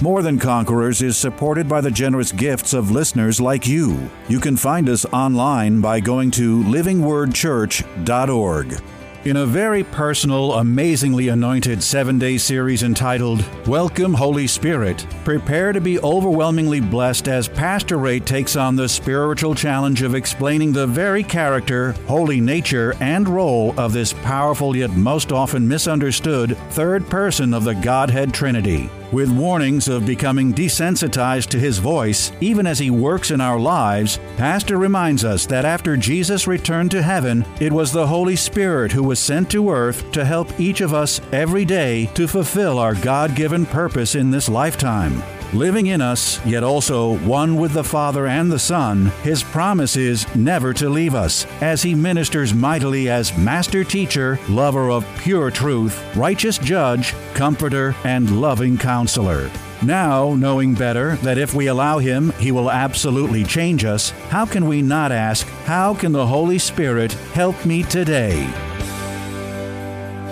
More Than Conquerors is supported by the generous gifts of listeners like you. You can find us online by going to livingwordchurch.org. In a very personal, amazingly anointed seven day series entitled Welcome, Holy Spirit, prepare to be overwhelmingly blessed as Pastor Ray takes on the spiritual challenge of explaining the very character, holy nature, and role of this powerful yet most often misunderstood third person of the Godhead Trinity. With warnings of becoming desensitized to his voice, even as he works in our lives, Pastor reminds us that after Jesus returned to heaven, it was the Holy Spirit who was sent to earth to help each of us every day to fulfill our God given purpose in this lifetime. Living in us, yet also one with the Father and the Son, his promise is never to leave us, as he ministers mightily as Master Teacher, lover of pure truth, righteous Judge, Comforter, and loving Counselor. Now, knowing better that if we allow Him, He will absolutely change us, how can we not ask, How can the Holy Spirit help me today?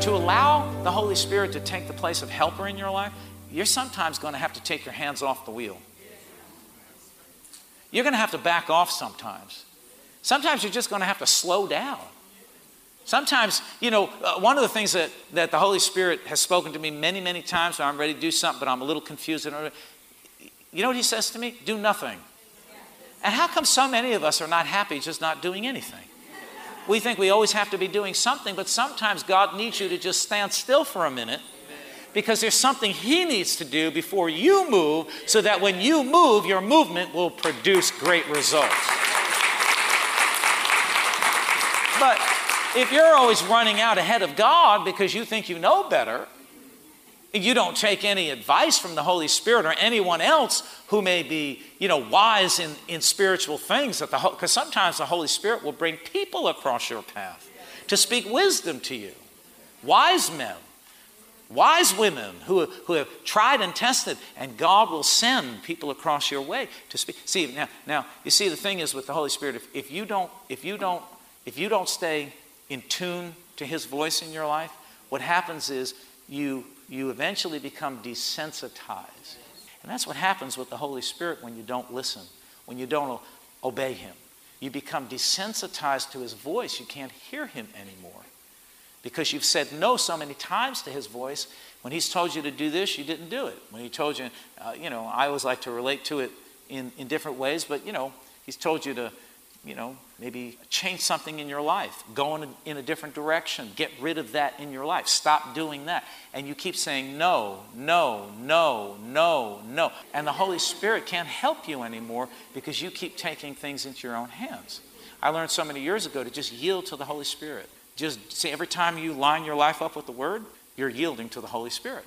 To allow the Holy Spirit to take the place of helper in your life, you're sometimes going to have to take your hands off the wheel. You're going to have to back off sometimes. Sometimes you're just going to have to slow down. Sometimes, you know, uh, one of the things that, that the Holy Spirit has spoken to me many, many times I'm ready to do something, but I'm a little confused. You know what He says to me? Do nothing. And how come so many of us are not happy just not doing anything? We think we always have to be doing something, but sometimes God needs you to just stand still for a minute because there's something He needs to do before you move so that when you move, your movement will produce great results. But if you're always running out ahead of God because you think you know better, you don't take any advice from the Holy Spirit or anyone else who may be, you know, wise in, in spiritual things. Because sometimes the Holy Spirit will bring people across your path to speak wisdom to you. Wise men, wise women who, who have tried and tested, and God will send people across your way to speak. See, now, now you see, the thing is with the Holy Spirit, if, if you don't, if you don't, if you don't stay in tune to His voice in your life, what happens is you you eventually become desensitized. And that's what happens with the Holy Spirit when you don't listen, when you don't obey Him. You become desensitized to His voice. You can't hear Him anymore because you've said no so many times to his voice. When he's told you to do this, you didn't do it. When he told you, uh, you know, I always like to relate to it in, in different ways, but, you know, he's told you to, you know, maybe change something in your life, go in a, in a different direction, get rid of that in your life, stop doing that. And you keep saying no, no, no, no, no. And the Holy Spirit can't help you anymore because you keep taking things into your own hands. I learned so many years ago to just yield to the Holy Spirit. Just see, every time you line your life up with the Word, you're yielding to the Holy Spirit.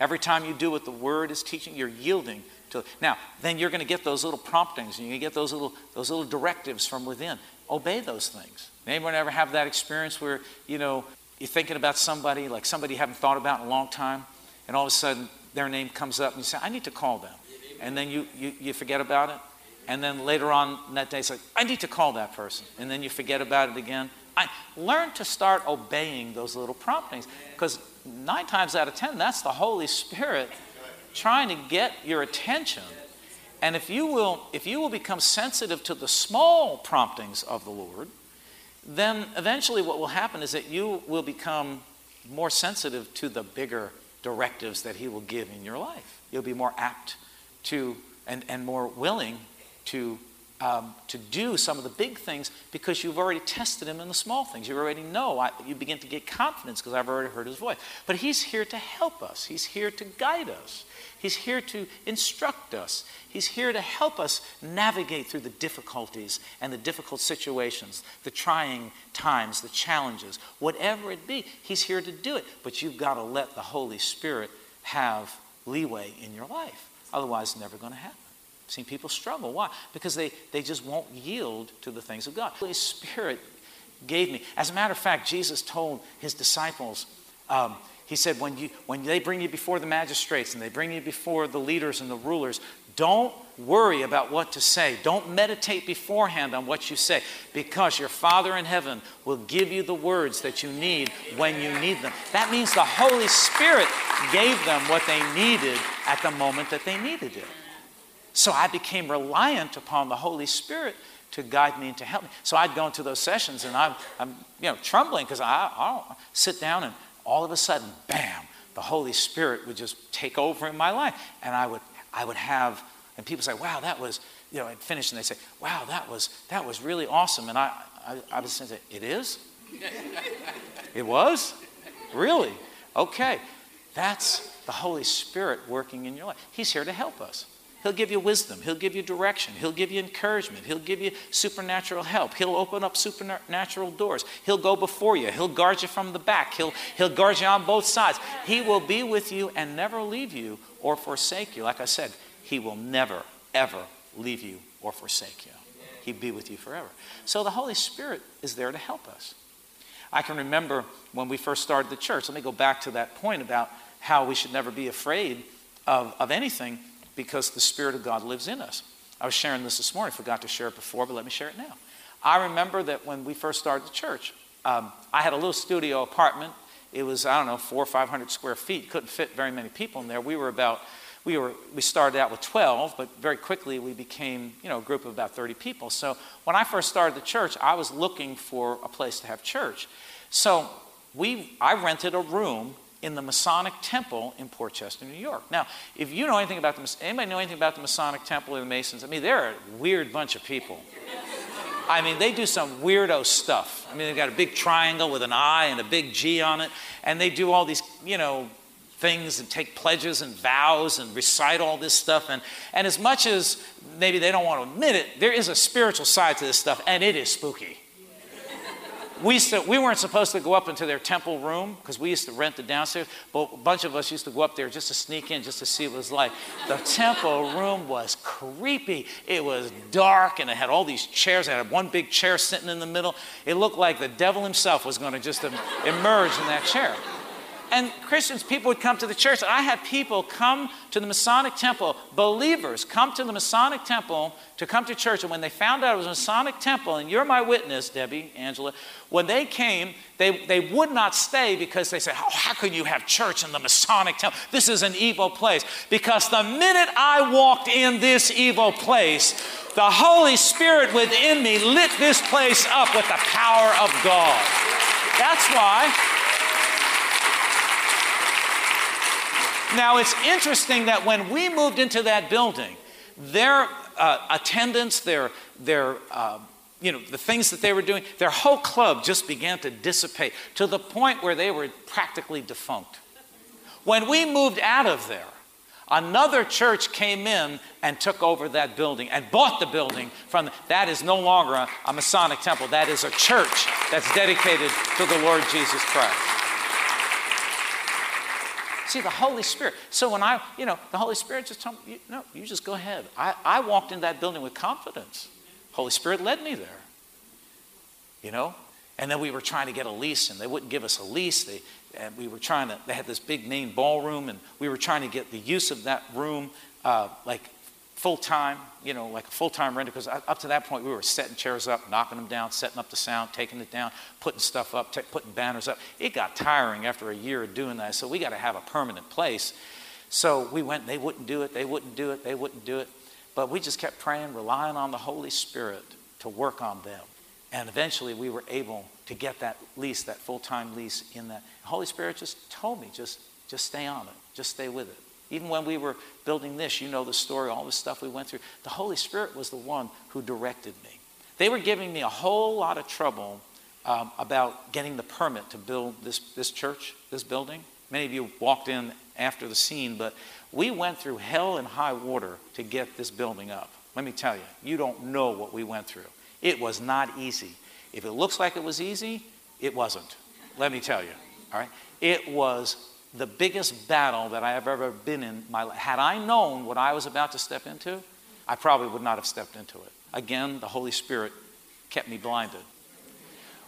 Every time you do what the Word is teaching, you're yielding to. Now, then you're going to get those little promptings, and you get those little those little directives from within. Obey those things. Anyone ever have that experience where you know you're thinking about somebody like somebody you haven't thought about in a long time, and all of a sudden their name comes up, and you say, "I need to call them," and then you you, you forget about it, and then later on that day, it's like, "I need to call that person," and then you forget about it again I learn to start obeying those little promptings because nine times out of ten, that's the Holy Spirit trying to get your attention. And if you will, if you will become sensitive to the small promptings of the Lord, then eventually what will happen is that you will become more sensitive to the bigger directives that He will give in your life. You'll be more apt to and, and more willing to um, to do some of the big things because you've already tested him in the small things. You already know. I, you begin to get confidence because I've already heard his voice. But he's here to help us, he's here to guide us, he's here to instruct us, he's here to help us navigate through the difficulties and the difficult situations, the trying times, the challenges, whatever it be. He's here to do it. But you've got to let the Holy Spirit have leeway in your life. Otherwise, it's never going to happen. Seen people struggle. Why? Because they, they just won't yield to the things of God. The Holy Spirit gave me. As a matter of fact, Jesus told his disciples, um, he said, when, you, when they bring you before the magistrates and they bring you before the leaders and the rulers, don't worry about what to say. Don't meditate beforehand on what you say because your Father in heaven will give you the words that you need when you need them. That means the Holy Spirit gave them what they needed at the moment that they needed it. So I became reliant upon the Holy Spirit to guide me and to help me. So I'd go into those sessions and I'm, I'm you know, trembling because I, I'll sit down and all of a sudden, bam, the Holy Spirit would just take over in my life. And I would, I would have, and people say, wow, that was, you know, I'd finish and they say, wow, that was, that was really awesome. And I, I, I would say, it is? it was? Really? Okay. That's the Holy Spirit working in your life. He's here to help us. He'll give you wisdom. He'll give you direction. He'll give you encouragement. He'll give you supernatural help. He'll open up supernatural doors. He'll go before you. He'll guard you from the back. He'll, he'll guard you on both sides. He will be with you and never leave you or forsake you. Like I said, He will never, ever leave you or forsake you. He'd be with you forever. So the Holy Spirit is there to help us. I can remember when we first started the church. Let me go back to that point about how we should never be afraid of, of anything because the Spirit of God lives in us. I was sharing this this morning, forgot to share it before, but let me share it now. I remember that when we first started the church, um, I had a little studio apartment. It was, I don't know, four or 500 square feet. Couldn't fit very many people in there. We were about, we, were, we started out with 12, but very quickly we became, you know, a group of about 30 people. So when I first started the church, I was looking for a place to have church. So we, I rented a room in the Masonic Temple in Port Chester, New York. Now, if you know anything about the anybody know anything about the Masonic Temple or the Masons? I mean, they're a weird bunch of people. I mean, they do some weirdo stuff. I mean, they've got a big triangle with an I and a big G on it, and they do all these, you know, things and take pledges and vows and recite all this stuff. And, and as much as maybe they don't want to admit it, there is a spiritual side to this stuff, and it is spooky we, used to, we weren't supposed to go up into their temple room because we used to rent the downstairs, but a bunch of us used to go up there just to sneak in, just to see what it was like. The temple room was creepy. It was dark and it had all these chairs. It had one big chair sitting in the middle. It looked like the devil himself was going to just emerge in that chair and Christians, people would come to the church. I had people come to the Masonic temple, believers come to the Masonic temple to come to church. And when they found out it was a Masonic temple, and you're my witness, Debbie, Angela, when they came, they, they would not stay because they said, oh, How can you have church in the Masonic temple? This is an evil place. Because the minute I walked in this evil place, the Holy Spirit within me lit this place up with the power of God. That's why Now, it's interesting that when we moved into that building, their uh, attendance, their, their uh, you know, the things that they were doing, their whole club just began to dissipate to the point where they were practically defunct. When we moved out of there, another church came in and took over that building and bought the building from that is no longer a, a Masonic temple that is a church that's dedicated to the Lord Jesus Christ See, the Holy Spirit. So when I, you know, the Holy Spirit just told me, no, you just go ahead. I, I walked in that building with confidence. Holy Spirit led me there. You know? And then we were trying to get a lease, and they wouldn't give us a lease. They, and we were trying to, they had this big main ballroom, and we were trying to get the use of that room uh, like full time, you know, like a full time renter, because up to that point we were setting chairs up, knocking them down, setting up the sound, taking it down, putting stuff up, t- putting banners up. It got tiring after a year of doing that, so we got to have a permanent place. So we went, they wouldn't do it, they wouldn't do it, they wouldn't do it. But we just kept praying, relying on the Holy Spirit to work on them. And eventually we were able to get that lease, that full time lease in that. The Holy Spirit just told me, just, just stay on it, just stay with it. Even when we were building this, you know the story, all the stuff we went through. The Holy Spirit was the one who directed me. They were giving me a whole lot of trouble um, about getting the permit to build this, this church, this building. Many of you walked in after the scene, but we went through hell and high water to get this building up. Let me tell you, you don't know what we went through. It was not easy. If it looks like it was easy, it wasn't. Let me tell you. All right? It was the biggest battle that I have ever been in my life. Had I known what I was about to step into, I probably would not have stepped into it. Again, the Holy Spirit kept me blinded.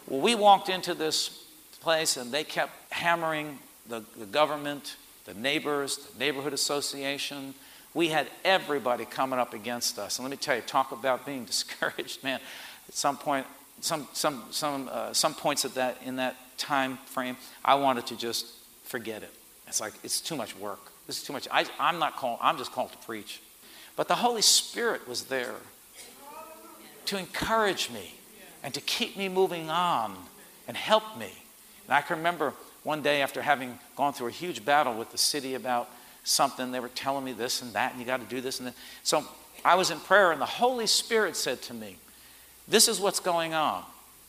Well, we walked into this place and they kept hammering the, the government, the neighbors, the neighborhood association. We had everybody coming up against us. And let me tell you, talk about being discouraged, man. At some point, some, some, some, uh, some points at that, in that time frame, I wanted to just forget it. It's like, it's too much work. This is too much. I, I'm not called, I'm just called to preach. But the Holy Spirit was there to encourage me and to keep me moving on and help me. And I can remember one day after having gone through a huge battle with the city about something, they were telling me this and that, and you got to do this and that. So I was in prayer, and the Holy Spirit said to me, This is what's going on.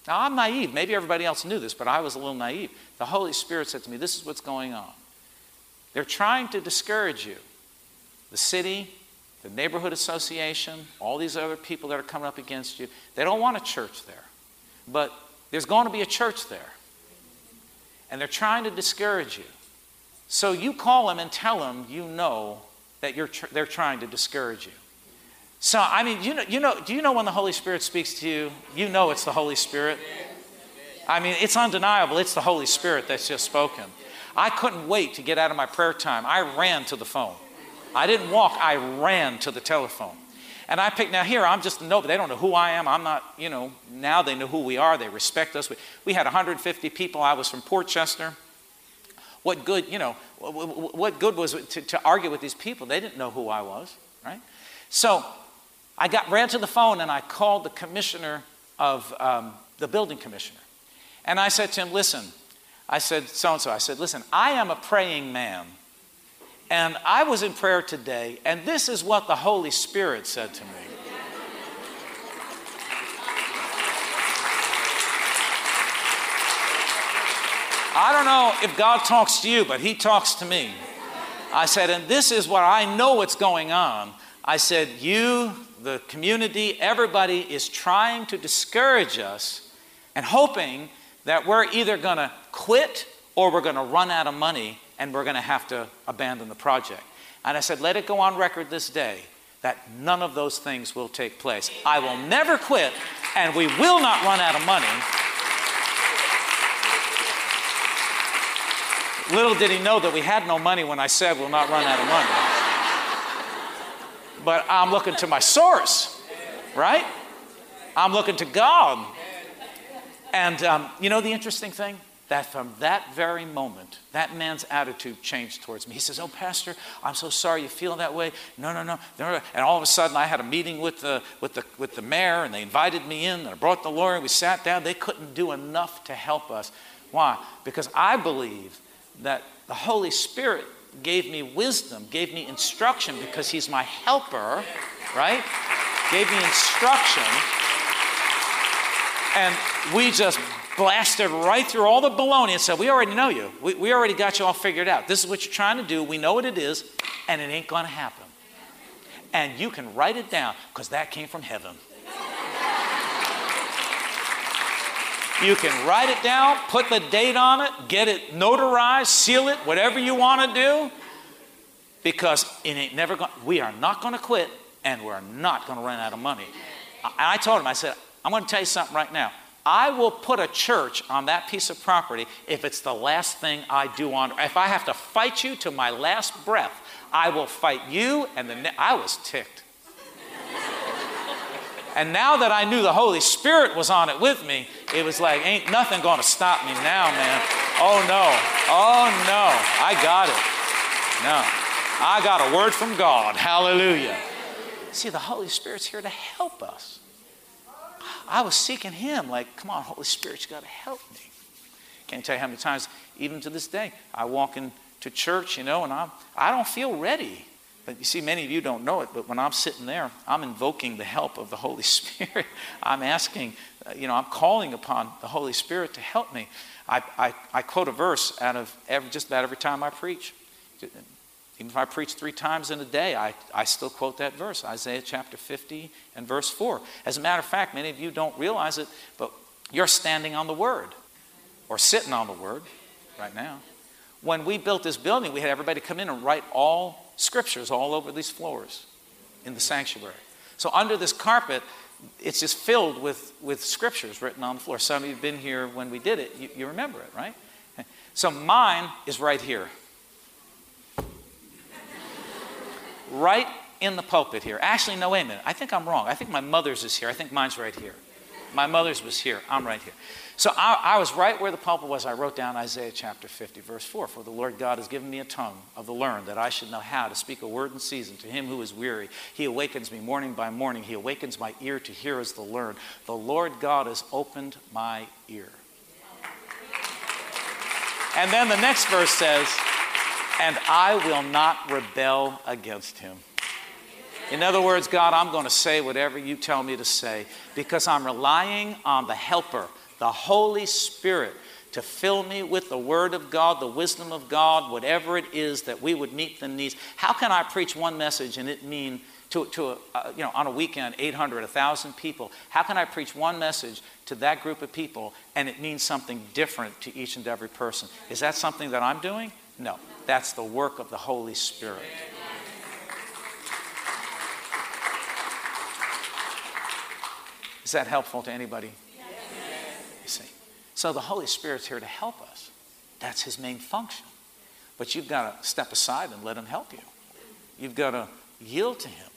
Now, I'm naive. Maybe everybody else knew this, but I was a little naive. The Holy Spirit said to me, This is what's going on. They're trying to discourage you. The city, the neighborhood association, all these other people that are coming up against you, they don't want a church there. But there's going to be a church there. And they're trying to discourage you. So you call them and tell them you know that tr- they're trying to discourage you. So, I mean, you know, you know, do you know when the Holy Spirit speaks to you? You know it's the Holy Spirit. I mean, it's undeniable. It's the Holy Spirit that's just spoken. I couldn't wait to get out of my prayer time. I ran to the phone. I didn't walk, I ran to the telephone. And I picked, now here, I'm just, no, but they don't know who I am. I'm not, you know, now they know who we are. They respect us. We, we had 150 people. I was from Port Chester. What good, you know, what good was it to, to argue with these people? They didn't know who I was, right? So I got ran to the phone and I called the commissioner of um, the building commissioner. And I said to him, listen, I said, so and so, I said, listen, I am a praying man. And I was in prayer today, and this is what the Holy Spirit said to me. I don't know if God talks to you, but He talks to me. I said, and this is what I know what's going on. I said, you, the community, everybody is trying to discourage us and hoping that we're either going to quit or we're going to run out of money and we're going to have to abandon the project. And I said, let it go on record this day that none of those things will take place. I will never quit, and we will not run out of money. Little did he know that we had no money when I said we'll not run out of money. But I'm looking to my source, right? I'm looking to God. And um, you know the interesting thing? that from that very moment, that man's attitude changed towards me. He says, Oh, Pastor, I'm so sorry you feel that way. No, no, no. And all of a sudden, I had a meeting with the, with the, with the mayor, and they invited me in, and I brought the lawyer, and we sat down. They couldn't do enough to help us. Why? Because I believe that the Holy Spirit gave me wisdom, gave me instruction, because He's my helper, right? Gave me instruction. And we just blasted right through all the baloney and said, We already know you. We, we already got you all figured out. This is what you're trying to do. We know what it is, and it ain't going to happen. And you can write it down because that came from heaven. You can write it down, put the date on it, get it notarized, seal it, whatever you want to do, because it ain't never going. We are not going to quit, and we're not going to run out of money. I, I told him, I said, I'm going to tell you something right now. I will put a church on that piece of property if it's the last thing I do on if I have to fight you to my last breath, I will fight you and the I was ticked. And now that I knew the Holy Spirit was on it with me, it was like ain't nothing going to stop me now, man. Oh no. Oh no. I got it. No. I got a word from God. Hallelujah. See, the Holy Spirit's here to help us. I was seeking Him, like, come on, Holy Spirit, you got to help me. Can't tell you how many times, even to this day, I walk into church, you know, and I'm, I don't feel ready. But you see, many of you don't know it, but when I'm sitting there, I'm invoking the help of the Holy Spirit. I'm asking, uh, you know, I'm calling upon the Holy Spirit to help me. I, I, I quote a verse out of every, just about every time I preach. Even if I preach three times in a day, I, I still quote that verse, Isaiah chapter 50 and verse 4. As a matter of fact, many of you don't realize it, but you're standing on the Word or sitting on the Word right now. when we built this building, we had everybody come in and write all scriptures all over these floors in the sanctuary. So under this carpet, it's just filled with, with scriptures written on the floor. Some of you have been here when we did it. You, you remember it, right? So mine is right here. right in the pulpit here. Actually, no, wait a minute. I think I'm wrong. I think my mother's is here. I think mine's right here. My mother's was here. I'm right here. So I, I, was right where the pulpit was. I wrote down Isaiah chapter 50, verse 4. For the Lord God has given me a tongue of the learned, that I should know how to speak a word in season to him who is weary. He awakens me morning by morning. He awakens my ear to hear as the learned. The Lord God has opened my ear. And then the next verse says, And I will not rebel against him. In other words, God, I'm going to say whatever you tell me to say because I'm relying on the helper, the Holy Spirit, to fill me with the Word of God, the wisdom of God, whatever it is that we would meet the needs. How can I preach one message and it mean to, to a, uh, you know, on a weekend, 800, 1,000 people? How can I preach one message to that group of people and it means something different to each and every person? Is that something that I'm doing? No. That's the work of the Holy Spirit. Is that helpful to anybody? So the Holy Spirit's here to help us. That's his main function. But you've got to step aside and let him help you. You've got to yield to him.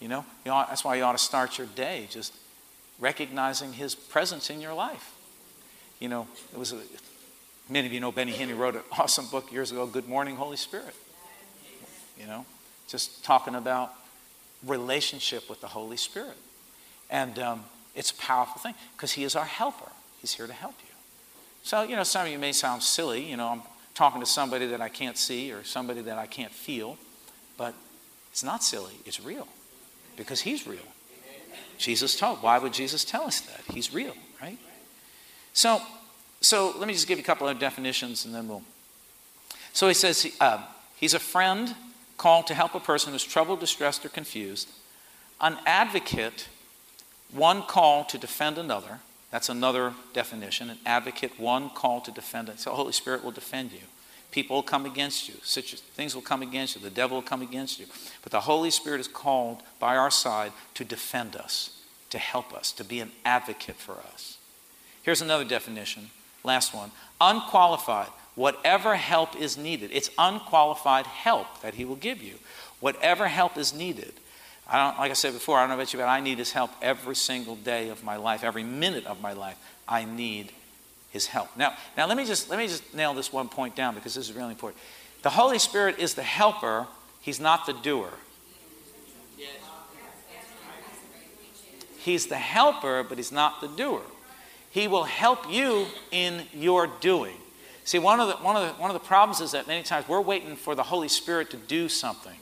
You know, you ought, that's why you ought to start your day just recognizing his presence in your life. You know, it was a, many of you know Benny Hinn wrote an awesome book years ago, Good Morning, Holy Spirit. You know, just talking about relationship with the Holy Spirit. And um, it's a powerful thing because He is our helper. He's here to help you. So, you know, some of you may sound silly. You know, I'm talking to somebody that I can't see or somebody that I can't feel, but it's not silly. It's real because He's real. Jesus told. Why would Jesus tell us that? He's real, right? So, so let me just give you a couple of definitions and then we'll. So he says uh, he's a friend called to help a person who's troubled, distressed, or confused, an advocate one call to defend another. That's another definition. An advocate, one call to defend. So the Holy Spirit will defend you. People will come against you. Things will come against you. The devil will come against you. But the Holy Spirit is called by our side to defend us, to help us, to be an advocate for us. Here's another definition. Last one. Unqualified. Whatever help is needed. It's unqualified help that he will give you. Whatever help is needed. I don't, like I said before, I don't know about you, but I need his help every single day of my life, every minute of my life. I need his help. Now, now let me just let me just nail this one point down because this is really important. The Holy Spirit is the helper; he's not the doer. He's the helper, but he's not the doer. He will help you in your doing. See, one of the, one of the, one of the problems is that many times we're waiting for the Holy Spirit to do something.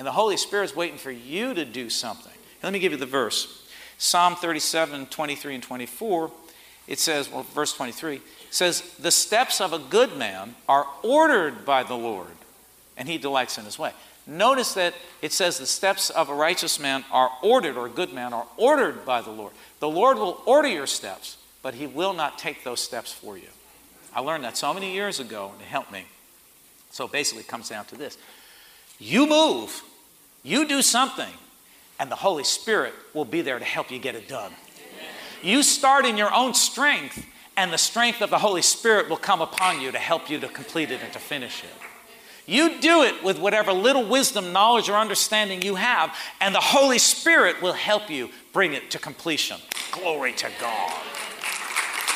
And the Holy Spirit's waiting for you to do something. Let me give you the verse. Psalm 37, 23, and 24. It says, well, verse 23 says, The steps of a good man are ordered by the Lord, and he delights in his way. Notice that it says the steps of a righteous man are ordered, or a good man are ordered by the Lord. The Lord will order your steps, but he will not take those steps for you. I learned that so many years ago, and it helped me. So basically, it comes down to this you move, you do something, and the Holy Spirit will be there to help you get it done. You start in your own strength, and the strength of the Holy Spirit will come upon you to help you to complete it and to finish it. You do it with whatever little wisdom, knowledge, or understanding you have, and the Holy Spirit will help you bring it to completion. Glory to God.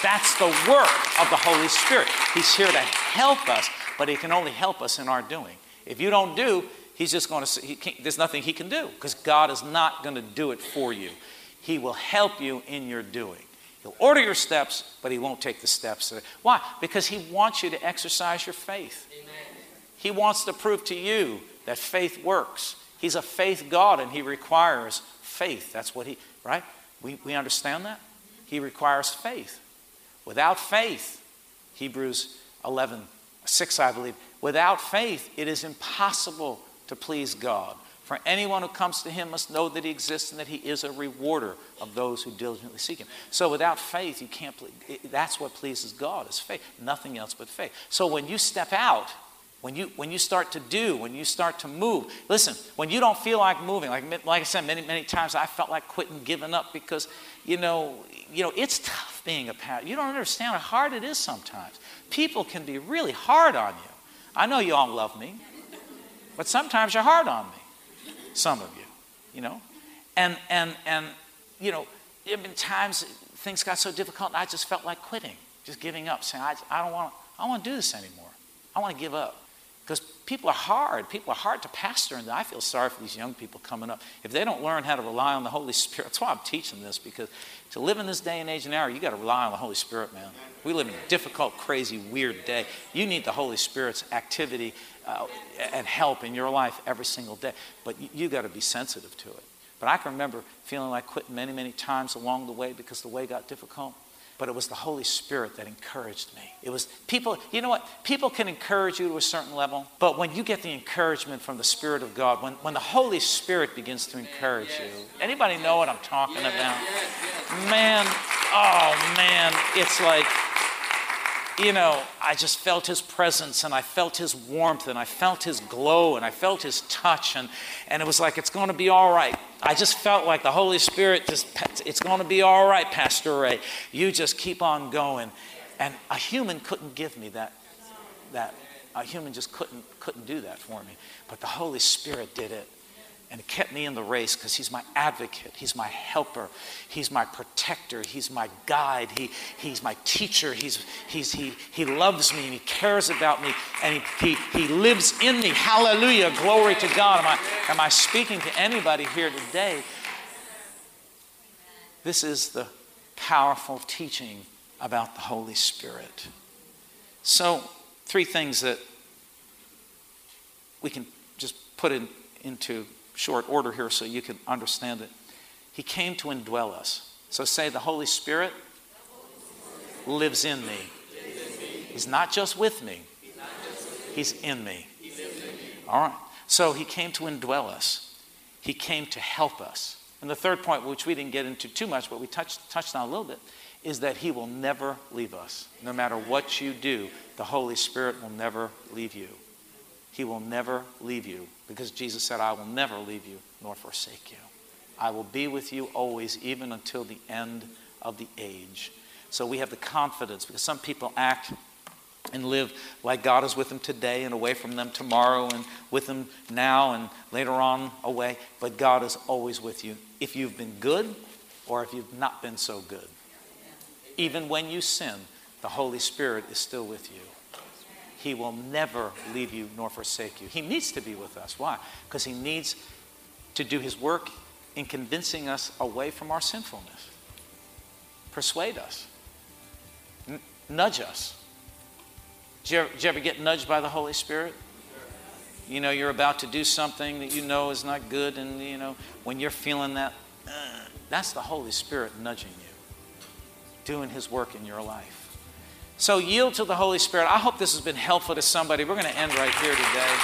That's the work of the Holy Spirit. He's here to help us, but He can only help us in our doing. If you don't do, He's just going to, he there's nothing he can do because God is not going to do it for you. He will help you in your doing. He'll order your steps, but he won't take the steps. Why? Because he wants you to exercise your faith. Amen. He wants to prove to you that faith works. He's a faith God and he requires faith. That's what he, right? We, we understand that? He requires faith. Without faith, Hebrews 11, 6, I believe, without faith, it is impossible to please God. For anyone who comes to him must know that he exists and that he is a rewarder of those who diligently seek him. So without faith, you can't please. That's what pleases God is faith. Nothing else but faith. So when you step out when you, when you start to do, when you start to move, listen, when you don't feel like moving, like, like I said many, many times, I felt like quitting, giving up because, you know, you know, it's tough being a pastor. You don't understand how hard it is sometimes. People can be really hard on you. I know you all love me, but sometimes you're hard on me. Some of you, you know. And, and, and you know, there have been times things got so difficult and I just felt like quitting, just giving up, saying, I, I don't want I don't want to do this anymore. I want to give up. Because people are hard. People are hard to pastor, and I feel sorry for these young people coming up. If they don't learn how to rely on the Holy Spirit, that's why I'm teaching this, because to live in this day and age and hour, you got to rely on the Holy Spirit, man. We live in a difficult, crazy, weird day. You need the Holy Spirit's activity uh, and help in your life every single day, but you, you got to be sensitive to it. But I can remember feeling like quitting many, many times along the way because the way got difficult but it was the Holy Spirit that encouraged me. It was people, you know what? People can encourage you to a certain level, but when you get the encouragement from the Spirit of God, when, when the Holy Spirit begins to encourage you, anybody know what I'm talking about? Man, oh man, it's like you know, I just felt his presence and I felt his warmth and I felt his glow and I felt his touch and, and it was like, it's going to be all right. I just felt like the Holy Spirit just, it's going to be all right, Pastor Ray. You just keep on going. And a human couldn't give me that, that. A human just couldn't, couldn't do that for me. But the Holy Spirit did it and kept me in the race because he's my advocate he's my helper he's my protector he's my guide he, he's my teacher he's, he's, he, he loves me and he cares about me and he, he, he lives in me. Hallelujah glory to god. Am I, am I speaking to anybody here today? This is the powerful teaching about the holy spirit. So three things that we can just put in, into short order here so you can understand it. He came to indwell us. So say, the Holy Spirit lives in me. He's not just with me, He's in me. All right. So He came to indwell us, He came to help us. And the third point, which we didn't get into too much, but we touched, touched on a little bit, is that He will never leave us. No matter what you do, the Holy Spirit will never leave you. He will never leave you because Jesus said, I will never leave you nor forsake you. I will be with you always, even until the end of the age. So we have the confidence because some people act and live like God is with them today and away from them tomorrow and with them now and later on away. But God is always with you if you've been good or if you've not been so good. Even when you sin, the Holy Spirit is still with you. He will never leave you nor forsake you. He needs to be with us. Why? Because He needs to do His work in convincing us away from our sinfulness, persuade us, n- nudge us. Did you, ever, did you ever get nudged by the Holy Spirit? You know, you're about to do something that you know is not good, and you know, when you're feeling that, uh, that's the Holy Spirit nudging you, doing His work in your life. So yield to the Holy Spirit. I hope this has been helpful to somebody. We're going to end right here today.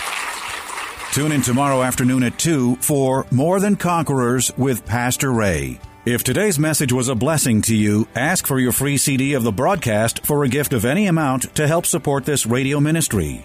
Tune in tomorrow afternoon at 2 for More Than Conquerors with Pastor Ray. If today's message was a blessing to you, ask for your free CD of the broadcast for a gift of any amount to help support this radio ministry.